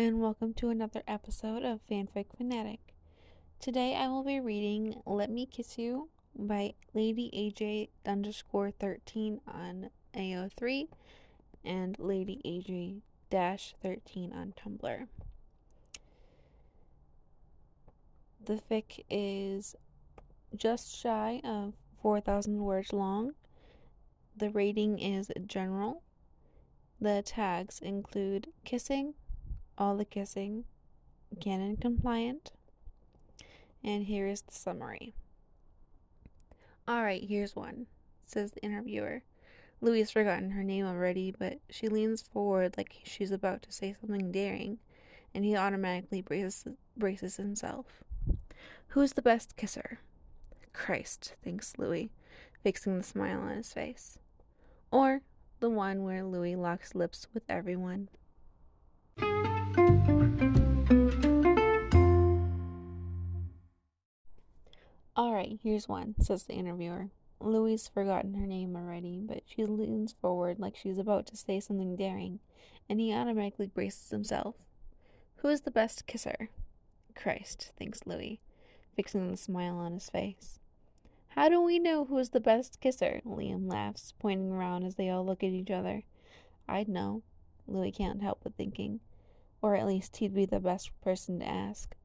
and welcome to another episode of Fanfic Fanatic. Today I will be reading Let Me Kiss You by Lady AJ underscore 13 on AO3 and Lady AJ dash 13 on Tumblr. The fic is just shy of 4,000 words long. The rating is general. The tags include kissing, all the kissing, canon compliant, and here is the summary. Alright, here's one, says the interviewer. Louis has forgotten her name already, but she leans forward like she's about to say something daring, and he automatically braces, braces himself. Who's the best kisser? Christ, thinks Louis, fixing the smile on his face. Or the one where Louis locks lips with everyone. Right, here's one, says the interviewer. Louis' forgotten her name already, but she leans forward like she's about to say something daring, and he automatically braces himself. Who is the best kisser? Christ, thinks Louis, fixing the smile on his face. How do we know who is the best kisser? Liam laughs, pointing around as they all look at each other. I'd know, Louis can't help but thinking. Or at least he'd be the best person to ask.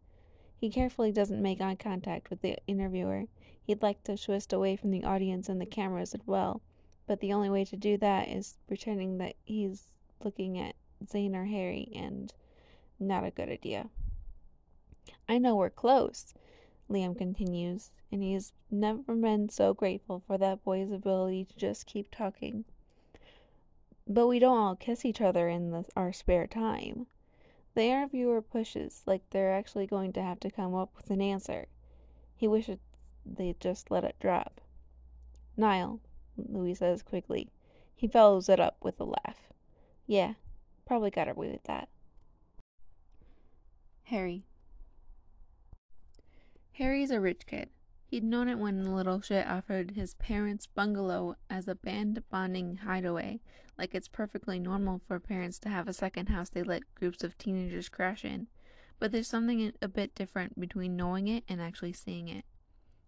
He carefully doesn't make eye contact with the interviewer. He'd like to twist away from the audience and the cameras as well, but the only way to do that is pretending that he's looking at Zayn or Harry, and not a good idea. I know we're close, Liam continues, and he's never been so grateful for that boy's ability to just keep talking. But we don't all kiss each other in the, our spare time. The interviewer pushes like they're actually going to have to come up with an answer. He wishes they'd just let it drop. Niall, Louis says quickly. He follows it up with a laugh. Yeah, probably got away with that. Harry. Harry's a rich kid. He'd known it when the little shit offered his parents' bungalow as a band bonding hideaway, like it's perfectly normal for parents to have a second house they let groups of teenagers crash in. But there's something a bit different between knowing it and actually seeing it.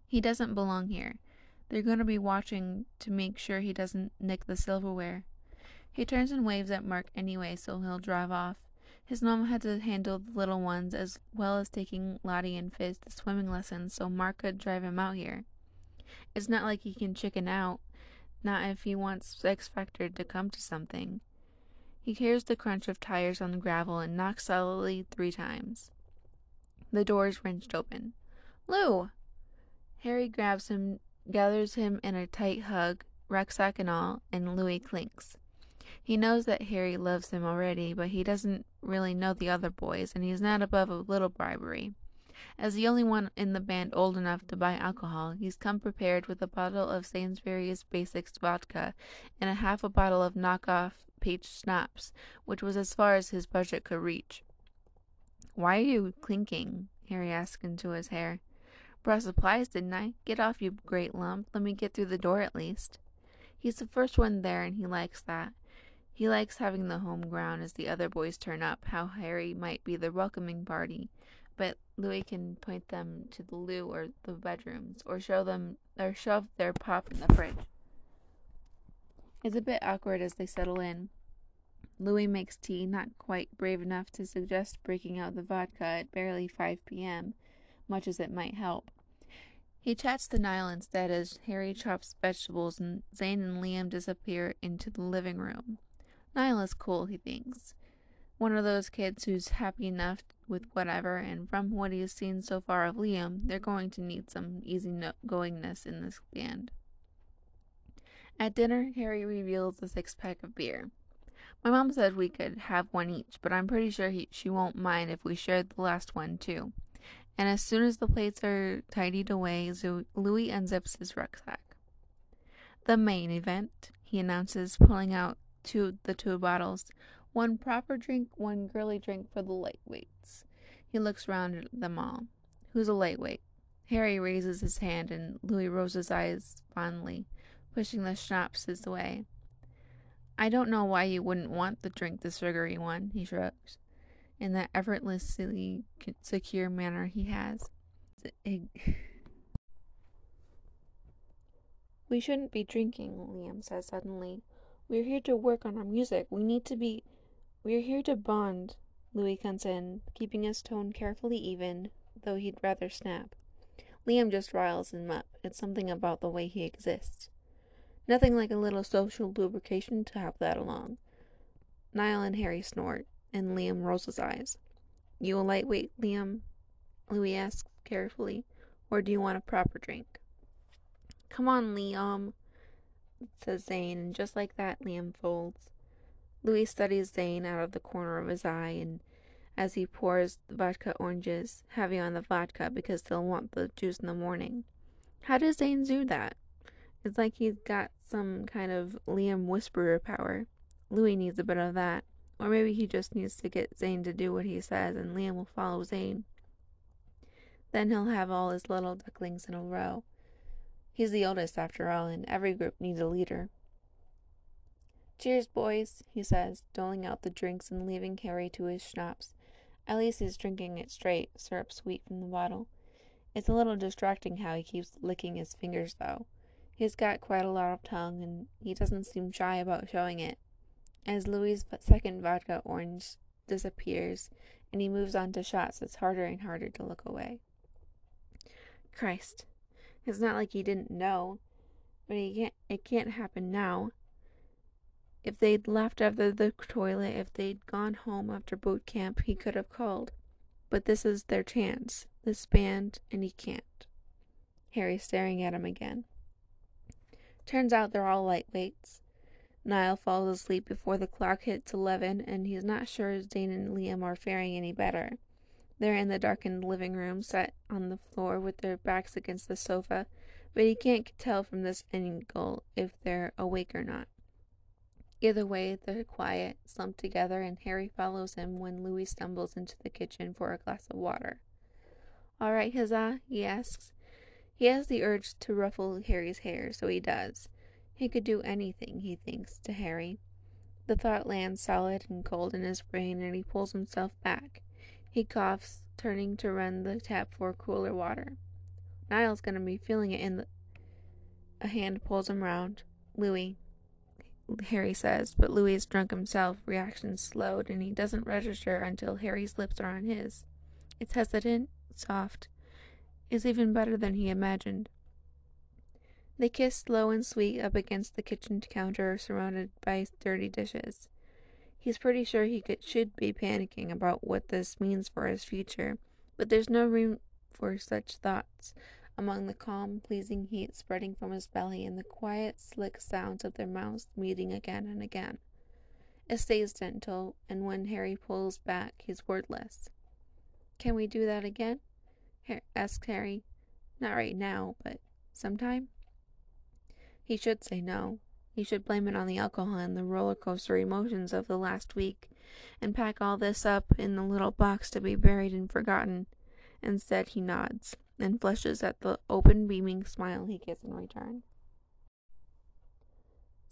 He doesn't belong here. They're going to be watching to make sure he doesn't nick the silverware. He turns and waves at Mark anyway, so he'll drive off. His mom had to handle the little ones as well as taking Lottie and Fizz to swimming lessons, so Mark could drive him out here. It's not like he can chicken out, not if he wants X Factor to come to something. He hears the crunch of tires on the gravel and knocks solidly three times. The door is wrenched open. Lou! Harry grabs him, gathers him in a tight hug, rucksack and all, and Louis clinks. He knows that Harry loves him already, but he doesn't really know the other boys, and he's not above a little bribery. As the only one in the band old enough to buy alcohol, he's come prepared with a bottle of Sainsbury's Basics vodka and a half a bottle of knockoff peach schnapps, which was as far as his budget could reach. Why are you clinking? Harry asked into his hair. Brought supplies, didn't I? Get off, you great lump. Let me get through the door at least. He's the first one there, and he likes that. He likes having the home ground as the other boys turn up, how Harry might be the welcoming party, but Louis can point them to the loo or the bedrooms, or show them or shove their pop in the fridge. It's a bit awkward as they settle in. Louis makes tea, not quite brave enough to suggest breaking out the vodka at barely 5 p.m., much as it might help. He chats to Niall instead as Harry chops vegetables and Zayn and Liam disappear into the living room. Niall is cool, he thinks. One of those kids who's happy enough with whatever, and from what he's seen so far of Liam, they're going to need some easy no- goingness in this band. At dinner, Harry reveals the six pack of beer. My mom said we could have one each, but I'm pretty sure he, she won't mind if we shared the last one too. And as soon as the plates are tidied away, Louis unzips his rucksack. The main event, he announces, pulling out two the two bottles. One proper drink, one girly drink for the lightweights. He looks round at them all. Who's a lightweight? Harry raises his hand and Louis rolls his eyes fondly, pushing the schnapps away. I don't know why you wouldn't want the drink the sugary one, he shrugs. in that effortlessly secure manner he has. we shouldn't be drinking, Liam says suddenly. We're here to work on our music. We need to be. We're here to bond, Louis comes in, keeping his tone carefully even, though he'd rather snap. Liam just riles him up. It's something about the way he exists. Nothing like a little social lubrication to help that along. Niall and Harry snort, and Liam rolls his eyes. You a lightweight, Liam? Louis asks carefully, or do you want a proper drink? Come on, Liam, says Zayn, and just like that, Liam folds. Louis studies Zayn out of the corner of his eye, and as he pours the vodka oranges, heavy on the vodka because they'll want the juice in the morning. How does Zayn do that? It's like he's got some kind of Liam whisperer power. Louis needs a bit of that. Or maybe he just needs to get Zayn to do what he says and Liam will follow Zayn. Then he'll have all his little ducklings in a row. He's the oldest after all, and every group needs a leader. Cheers, boys, he says, doling out the drinks and leaving Harry to his schnapps. At least he's drinking it straight, syrup sweet from the bottle. It's a little distracting how he keeps licking his fingers, though. He's got quite a lot of tongue, and he doesn't seem shy about showing it. As Louis's second vodka orange disappears, and he moves on to shots, it's harder and harder to look away. Christ. It's not like he didn't know, but he can't it can't happen now. If they'd left after the toilet, if they'd gone home after boot camp, he could have called. But this is their chance, this band, and he can't. Harry staring at him again. Turns out they're all lightweights. Niall falls asleep before the clock hits eleven, and he's not sure Zayn and Liam are faring any better. They're in the darkened living room, set on the floor with their backs against the sofa, but he can't tell from this angle if they're awake or not. Either way, they're quiet, slumped together, and Harry follows him when Louis stumbles into the kitchen for a glass of water. All right, Hazza? he asks. He has the urge to ruffle Harry's hair, so he does. He could do anything, he thinks, to Harry. The thought lands solid and cold in his brain, and he pulls himself back. He coughs, turning to run the tap for cooler water. Niall's gonna be feeling it in the. A hand pulls him round. Louis, Harry says, but Louis is drunk himself. Reaction slowed, and he doesn't register until Harry's lips are on his. It's hesitant, soft. It's even better than he imagined. They kiss low and sweet up against the kitchen counter, surrounded by dirty dishes. He's pretty sure he could, should be panicking about what this means for his future, but there's no room for such thoughts among the calm, pleasing heat spreading from his belly and the quiet, slick sounds of their mouths meeting again and again. It stays gentle, and when Harry pulls back, he's wordless. Can we do that again? asked Harry. Not right now, but sometime? He should say no. He should blame it on the alcohol and the roller coaster emotions of the last week, and pack all this up in the little box to be buried and forgotten. Instead, he nods and flushes at the open, beaming smile he gets in return.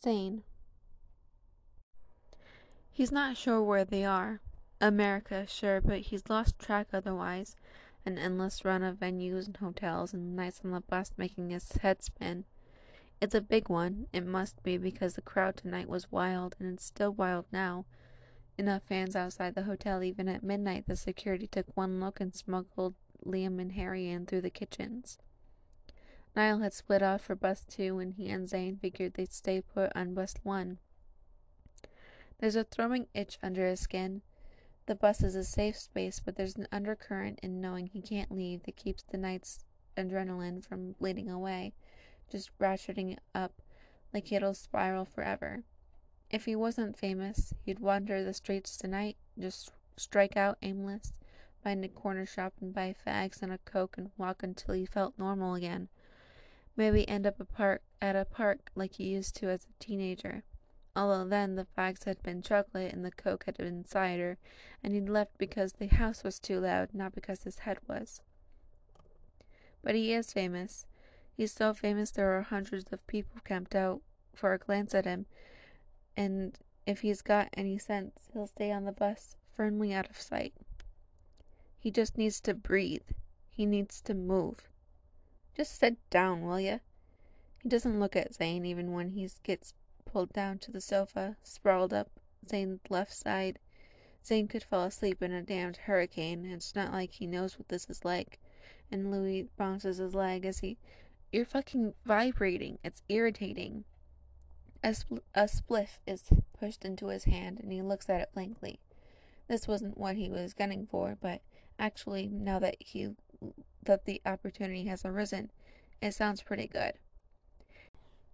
Zayn. He's not sure where they are. America, sure, but he's lost track otherwise. An endless run of venues and hotels and nights on the bus making his head spin. It's a big one. It must be because the crowd tonight was wild, and it's still wild now. Enough fans outside the hotel even at midnight the security took one look and smuggled Liam and Harry in through the kitchens. Niall had split off for bus two, and he and Zayn figured they'd stay put on bus one. There's a throbbing itch under his skin. The bus is a safe space, but there's an undercurrent in knowing he can't leave that keeps the night's adrenaline from bleeding away, just ratcheting up like it'll spiral forever. If he wasn't famous, he'd wander the streets tonight, just strike out aimless, find a corner shop and buy fags and a coke and walk until he felt normal again. Maybe end up a park at a park like he used to as a teenager. Although then the fags had been chocolate and the coke had been cider, and he'd left because the house was too loud, not because his head was. But he is famous. He's so famous there are hundreds of people camped out for a glance at him, and if he's got any sense, he'll stay on the bus firmly out of sight. He just needs to breathe. He needs to move. Just sit down, will ya? He doesn't look at Zayn even when he gets pulled down to the sofa, sprawled up Zayn's left side. Zayn could fall asleep in a damned hurricane. It's not like he knows what this is like. And Louis bounces his leg as he. You're fucking vibrating. It's irritating. A, spl- a spliff is pushed into his hand and he looks at it blankly. This wasn't what he was gunning for, but actually, now that he that the opportunity has arisen, it sounds pretty good.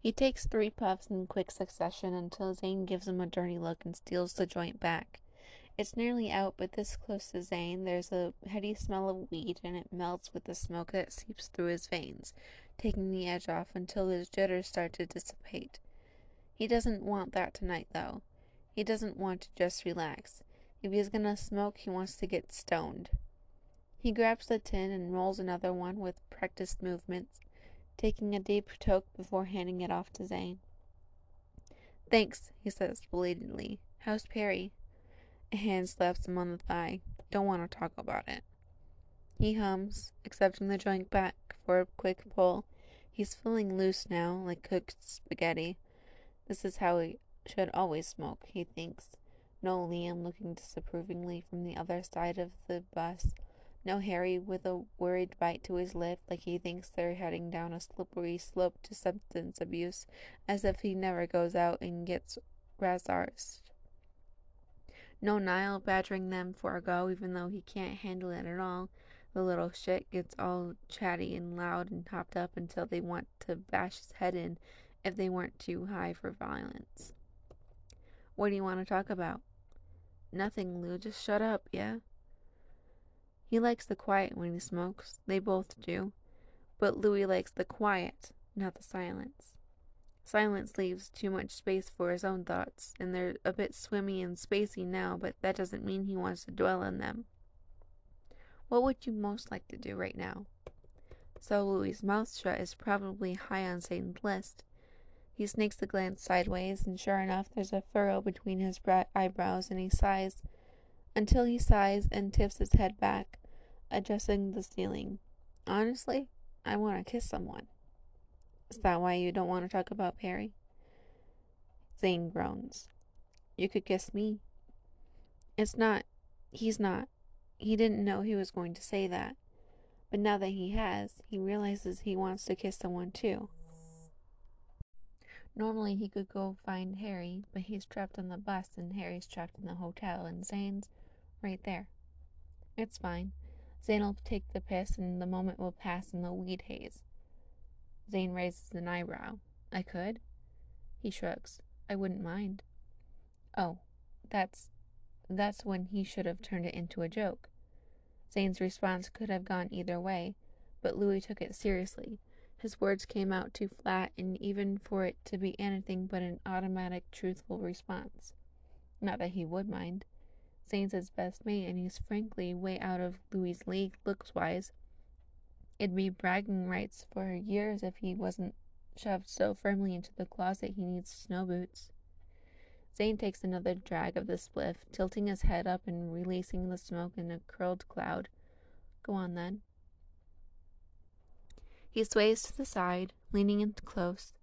He takes three puffs in quick succession until Zayn gives him a dirty look and steals the joint back. It's nearly out, but this close to Zayn, there's a heady smell of weed, and it melts with the smoke that seeps through his veins, taking the edge off until his jitters start to dissipate. He doesn't want that tonight, though. He doesn't want to just relax. If he's gonna smoke, he wants to get stoned. He grabs the tin and rolls another one with practiced movements, taking a deep toke before handing it off to Zayn. Thanks, he says belatedly. How's Perrie? A hand slaps him on the thigh. Don't want to talk about it. He hums, accepting the joint back for a quick pull. He's feeling loose now, like cooked spaghetti. This is how he should always smoke, he thinks. No Liam looking disapprovingly from the other side of the bus. No Harry with a worried bite to his lip, like he thinks they're heading down a slippery slope to substance abuse, as if he never goes out and gets razzars. No Niall badgering them for a go, even though he can't handle it at all. The little shit gets all chatty and loud and hopped up until they want to bash his head in if they weren't too high for violence. What do you want to talk about? Nothing, Lou. Just shut up, yeah? He likes the quiet when he smokes. They both do. But Louis likes the quiet, not the silence. Silence leaves too much space for his own thoughts, and they're a bit swimmy and spacey now, but that doesn't mean he wants to dwell on them. What would you most like to do right now? So Louis's mouth shut is probably high on Zayn's list. He snakes a glance sideways, and sure enough, there's a furrow between his eyebrows, and he sighs until he sighs and tips his head back adjusting the ceiling. Honestly, I want to kiss someone. Is that why you don't want to talk about Perrie? Zayn groans. You could kiss me. It's not. He's not. He didn't know he was going to say that. But now that he has, he realizes he wants to kiss someone too. Normally he could go find Harry, but he's trapped on the bus and Harry's trapped in the hotel and Zayn's right there. It's fine. Zayn will take the piss and the moment will pass in the weed haze. Zayn raises an eyebrow. I could? He shrugs. I wouldn't mind. Oh, that's that's when he should have turned it into a joke. Zayn's response could have gone either way, but Louis took it seriously. His words came out too flat, and even for it to be anything but an automatic, truthful response. Not that he would mind. Zayn's his best mate, and he's frankly way out of Louis' league looks wise. It'd be bragging rights for years if he wasn't shoved so firmly into the closet he needs snow boots. Zayn takes another drag of the spliff, tilting his head up and releasing the smoke in a curled cloud. Go on then. He sways to the side, leaning in close.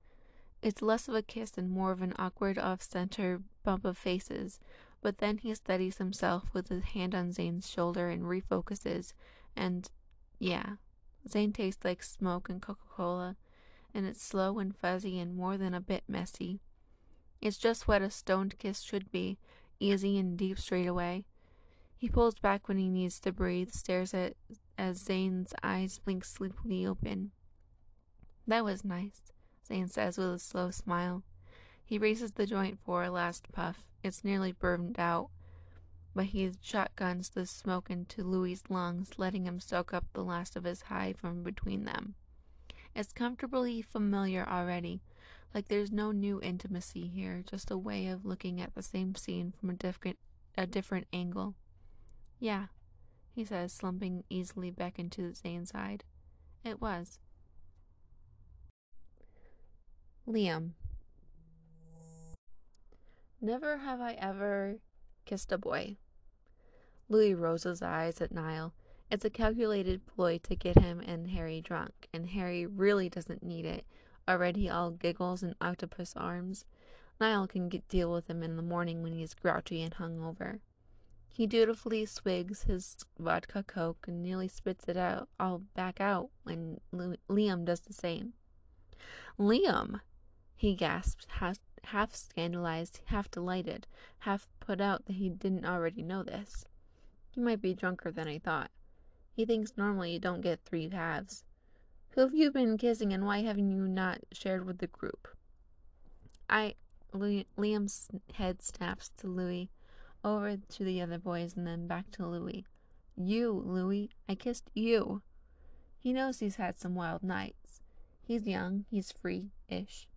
It's less of a kiss and more of an awkward off center bump of faces, but then he steadies himself with his hand on Zayn's shoulder and refocuses, and yeah, Zayn tastes like smoke and Coca Cola, and it's slow and fuzzy and more than a bit messy. It's just what a stoned kiss should be, easy and deep straight away. He pulls back when he needs to breathe, stares at as Zayn's eyes blink sleepily open. That was nice, Zayn says with a slow smile. He raises the joint for a last puff. It's nearly burned out, but he shotguns the smoke into Louis's lungs, letting him soak up the last of his high from between them. It's comfortably familiar already, like there's no new intimacy here, just a way of looking at the same scene from a different a different angle. Yeah, he says, slumping easily back into Zayn's side. It was. Liam. Never have I ever kissed a boy. Louis rolls his eyes at Niall. It's a calculated ploy to get him and Harry drunk, and Harry really doesn't need it. Already all giggles and octopus arms. Niall can get, deal with him in the morning when he's grouchy and hungover. He dutifully swigs his vodka coke and nearly spits it out all back out when Liam does the same. Liam, he gasped, half, half scandalized, half delighted, half put out that he didn't already know this. He might be drunker than I thought. He thinks normally you don't get three halves. Who have you been kissing and why haven't you not shared with the group? I. Liam's head snaps to Louis, over to the other boys, and then back to Louis. You, Louis, I kissed you. He knows he's had some wild nights. He's young, he's free ish.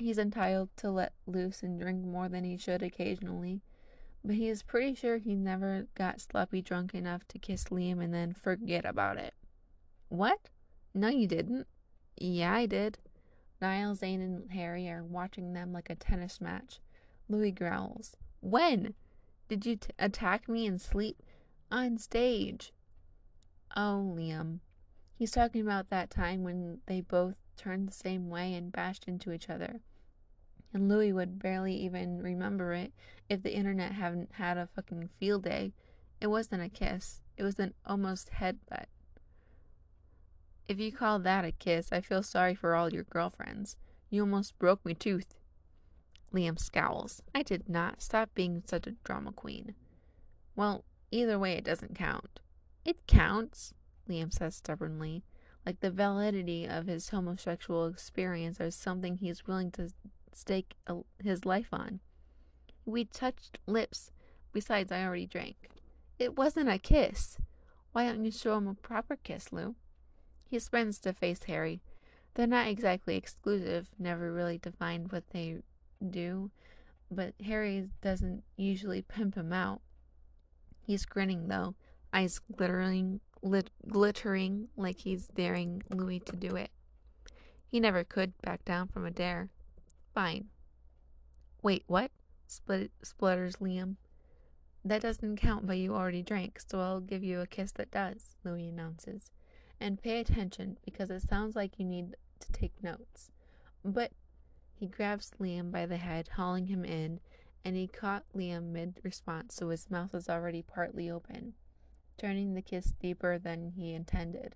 He's entitled to let loose and drink more than he should occasionally, but he is pretty sure he never got sloppy drunk enough to kiss Liam and then forget about it. What? No, you didn't. Yeah, I did. Niall, Zayn, and Harry are watching them like a tennis match. Louis growls. When? Did you t- attack me in sleep? On stage. Oh, Liam. He's talking about that time when they both turned the same way and bashed into each other and Louis would barely even remember it if the internet hadn't had a fucking field day. It wasn't a kiss, it was an almost headbutt. If you call that a kiss, I feel sorry for all your girlfriends. You almost broke me tooth. Liam scowls. I did not. Stop being such a drama queen. Well, either way, it doesn't count. It counts, Liam says stubbornly, like the validity of his homosexual experience is something he's willing to stake his life on. We touched lips. Besides, I already drank. It wasn't a kiss. Why don't you show him a proper kiss, Lou? He spins to face Harry. They're not exactly exclusive, never really defined what they do, but Harry doesn't usually pimp him out. He's grinning, though, eyes glittering, lit- glittering like he's daring Louis to do it. He never could back down from a dare. Fine. Wait, what? Split, splutters Liam. That doesn't count, but you already drank, so I'll give you a kiss that does, Louis announces. And pay attention, because it sounds like you need to take notes. But he grabs Liam by the head, hauling him in, and he caught Liam mid response, so his mouth was already partly open, turning the kiss deeper than he intended.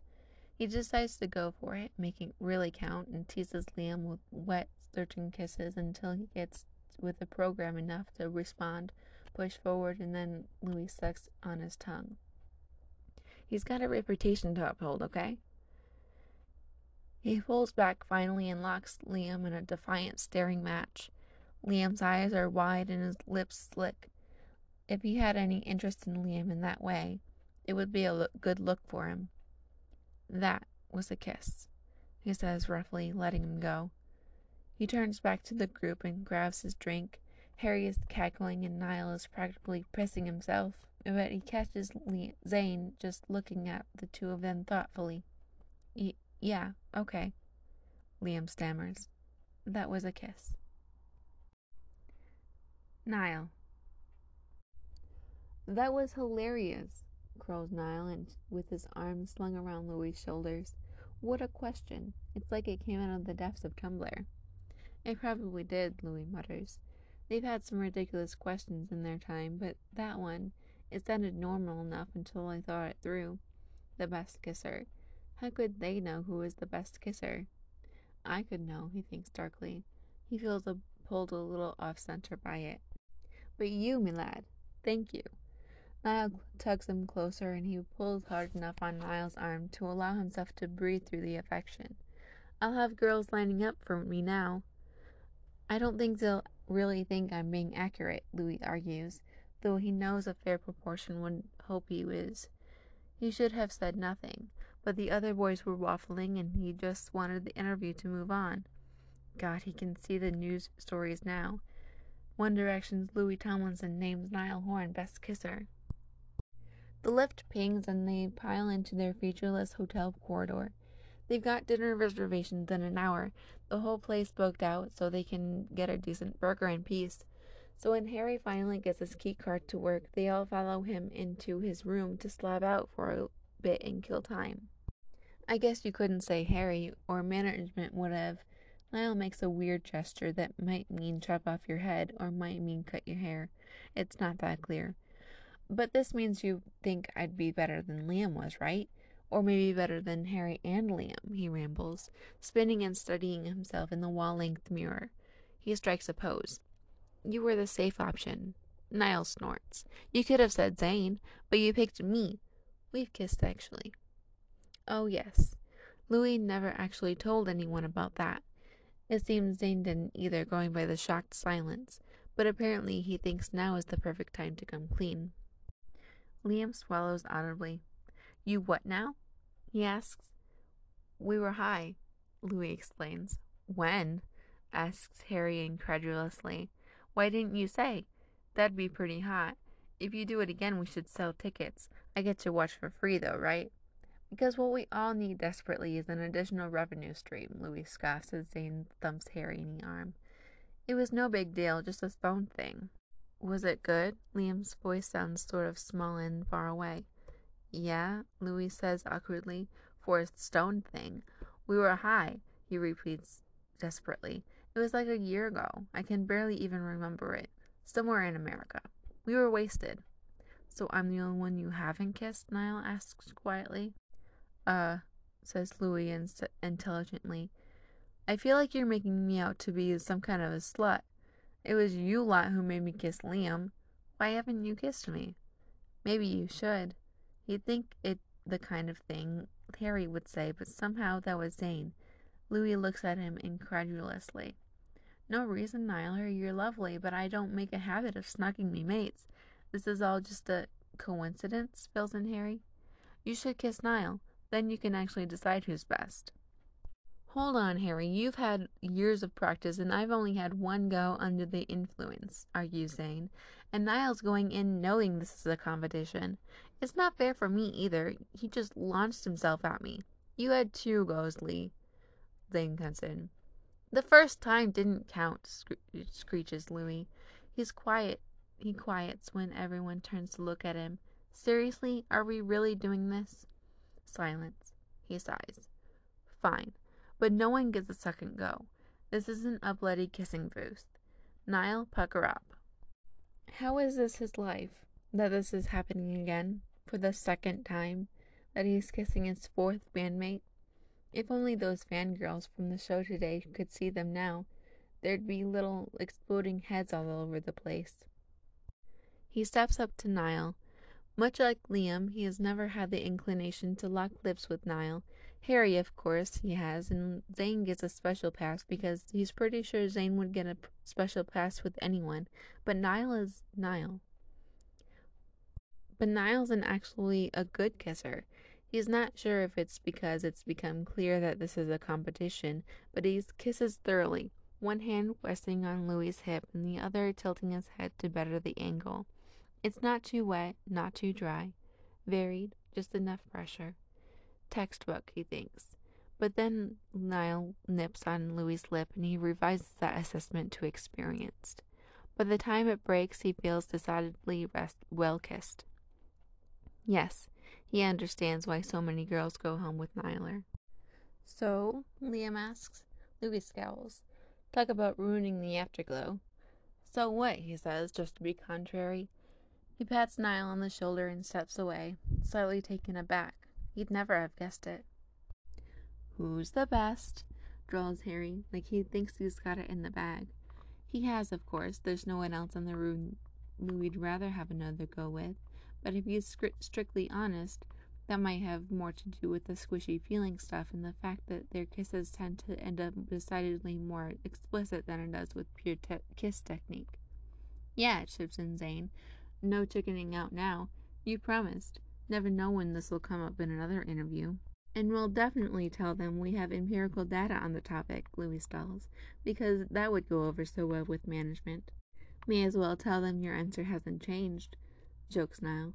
He decides to go for it, making it really count, and teases Liam with wet, searching kisses until he gets with the program enough to respond, push forward, and then Louis sucks on his tongue. He's got a reputation to uphold, okay? He pulls back finally and locks Liam in a defiant staring match. Liam's eyes are wide and his lips slick. If he had any interest in Liam in that way, it would be a good look for him. That was a kiss, he says roughly, letting him go. He turns back to the group and grabs his drink. Harry is cackling and Niall is practically pissing himself, but he catches Zayn just looking at the two of them thoughtfully. Y- yeah, okay, Liam stammers. That was a kiss. Niall. That was hilarious, crows Niall, and with his arms slung around Louis's shoulders. What a question! It's like it came out of the depths of Tumblr. It probably did, Louis mutters. They've had some ridiculous questions in their time, but that one, it sounded normal enough until I thought it through. The best kisser. How could they know who is the best kisser? I could know, he thinks darkly. He feels a, pulled a little off center by it. But you, me lad, thank you. Niall tugs him closer and he pulls hard enough on Niall's arm to allow himself to breathe through the affection. I'll have girls lining up for me now. I don't think they'll really think I'm being accurate, Louis argues, though he knows a fair proportion would hope he is. He should have said nothing, but the other boys were waffling and he just wanted the interview to move on. God, he can see the news stories now. One Direction's Louis Tomlinson names Niall Horan best kisser. The lift pings and they pile into their featureless hotel corridor. They've got dinner reservations in an hour. The whole place booked out so they can get a decent burger in peace. So when Harry finally gets his key card to work, they all follow him into his room to slab out for a bit and kill time. I guess you couldn't say Harry, or management would have. Niall makes a weird gesture that might mean chop off your head or might mean cut your hair. It's not that clear. But this means you think I'd be better than Liam was, right? Or maybe better than Harry and Liam, he rambles, spinning and studying himself in the wall length mirror. He strikes a pose. You were the safe option. Niall snorts. You could have said Zayn, but you picked me. We've kissed, actually. Oh, yes. Louis never actually told anyone about that. It seems Zayn didn't either, going by the shocked silence, but apparently he thinks now is the perfect time to come clean. Liam swallows audibly. You what now? he asks. We were high, Louis explains. When? asks Harry incredulously. Why didn't you say? That'd be pretty hot. If you do it again, we should sell tickets. I get to watch for free, though, right? Because what we all need desperately is an additional revenue stream, Louis scoffs as Zayn thumps Harry in the arm. It was no big deal, just a phone thing. Was it good? Liam's voice sounds sort of small and far away. Yeah, Louis says awkwardly, for a stone thing. We were high, he repeats desperately. It was like a year ago. I can barely even remember it. Somewhere in America. We were wasted. So I'm the only one you haven't kissed? Niall asks quietly. Uh, says Louis in- intelligently. I feel like you're making me out to be some kind of a slut. It was you lot who made me kiss Liam. Why haven't you kissed me? Maybe you should. You'd think it the kind of thing Harry would say, but somehow that was Zayn. Louis looks at him incredulously. No reason, Nialler. You're lovely, but I don't make a habit of snugging me mates. This is all just a coincidence, fills in Harry. You should kiss Niall. Then you can actually decide who's best. Hold on, Harry. You've had years of practice, and I've only had one go under the influence, argues Zayn. And Niall's going in knowing this is a competition. It's not fair for me either. He just launched himself at me. You had two goes, Lee. Zayn comes in. The first time didn't count, screeches Louis. He's quiet. He quiets when everyone turns to look at him. Seriously, are we really doing this? Silence. He sighs. Fine. But no one gets a second go. This isn't a bloody kissing booth. Niall, pucker up. How is this his life? That this is happening again? For the second time? That he's kissing his fourth bandmate? If only those fangirls from the show today could see them now, there'd be little exploding heads all over the place. He steps up to Niall, much like Liam, he has never had the inclination to lock lips with Niall. Harry, of course, he has, and Zayn gets a special pass because he's pretty sure Zayn would get a special pass with anyone. But Niall is Niall. But Niall's an actually a good kisser. He's not sure if it's because it's become clear that this is a competition, but he kisses thoroughly, one hand resting on Louis's hip and the other tilting his head to better the angle. It's not too wet, not too dry. Varied, just enough pressure. Textbook, he thinks. But then Niall nips on Louis's lip and he revises that assessment to experienced. By the time it breaks, he feels decidedly rest- well kissed. Yes, he understands why so many girls go home with Nialler. So, Liam asks. Louis scowls. Talk about ruining the afterglow. So what, he says, just to be contrary. He pats Niall on the shoulder and steps away, slightly taken aback. He'd never have guessed it. Who's the best? drawls Harry, like he thinks he's got it in the bag. He has, of course. There's no one else in the room Louis'd rather have another go with. But if he's strictly honest, that might have more to do with the squishy feeling stuff and the fact that their kisses tend to end up decidedly more explicit than it does with pure te- kiss technique. Yeah, chips in Zayn, no chickening out now. You promised. Never know when this will come up in another interview. And we'll definitely tell them we have empirical data on the topic, Louis stalls, because that would go over so well with management. May as well tell them your answer hasn't changed, jokes Niall.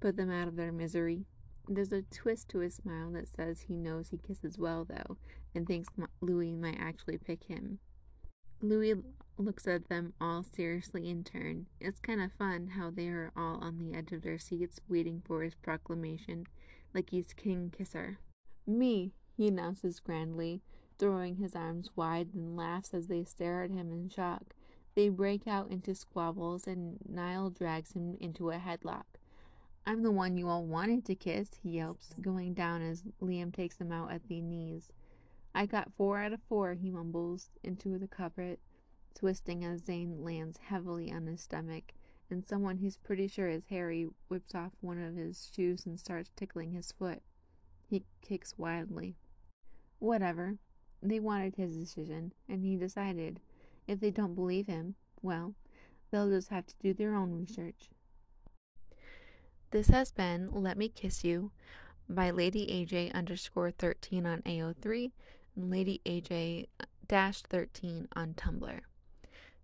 Put them out of their misery. There's a twist to his smile that says he knows he kisses well, though, and thinks Louis might actually pick him. Louis looks at them all seriously in turn. It's kind of fun how they are all on the edge of their seats waiting for his proclamation, like he's King Kisser. Me, he announces grandly, throwing his arms wide and laughs as they stare at him in shock. They break out into squabbles and Niall drags him into a headlock. I'm the one you all wanted to kiss, he yelps, going down as Liam takes him out at the knees. I got four out of four, he mumbles into the cupboard, twisting as Zayn lands heavily on his stomach, and someone he's pretty sure is Harry whips off one of his shoes and starts tickling his foot. He kicks wildly. Whatever. They wanted his decision, and he decided. If they don't believe him, well, they'll just have to do their own research. This has been Let Me Kiss You by Lady AJ underscore 13 on AO3 Lady AJ 13 on Tumblr.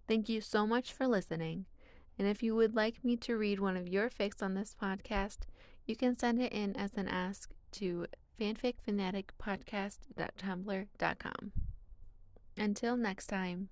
Thank you so much for listening. And if you would like me to read one of your fics on this podcast, you can send it in as an ask to fanficfanaticpodcast.tumblr.com. Until next time.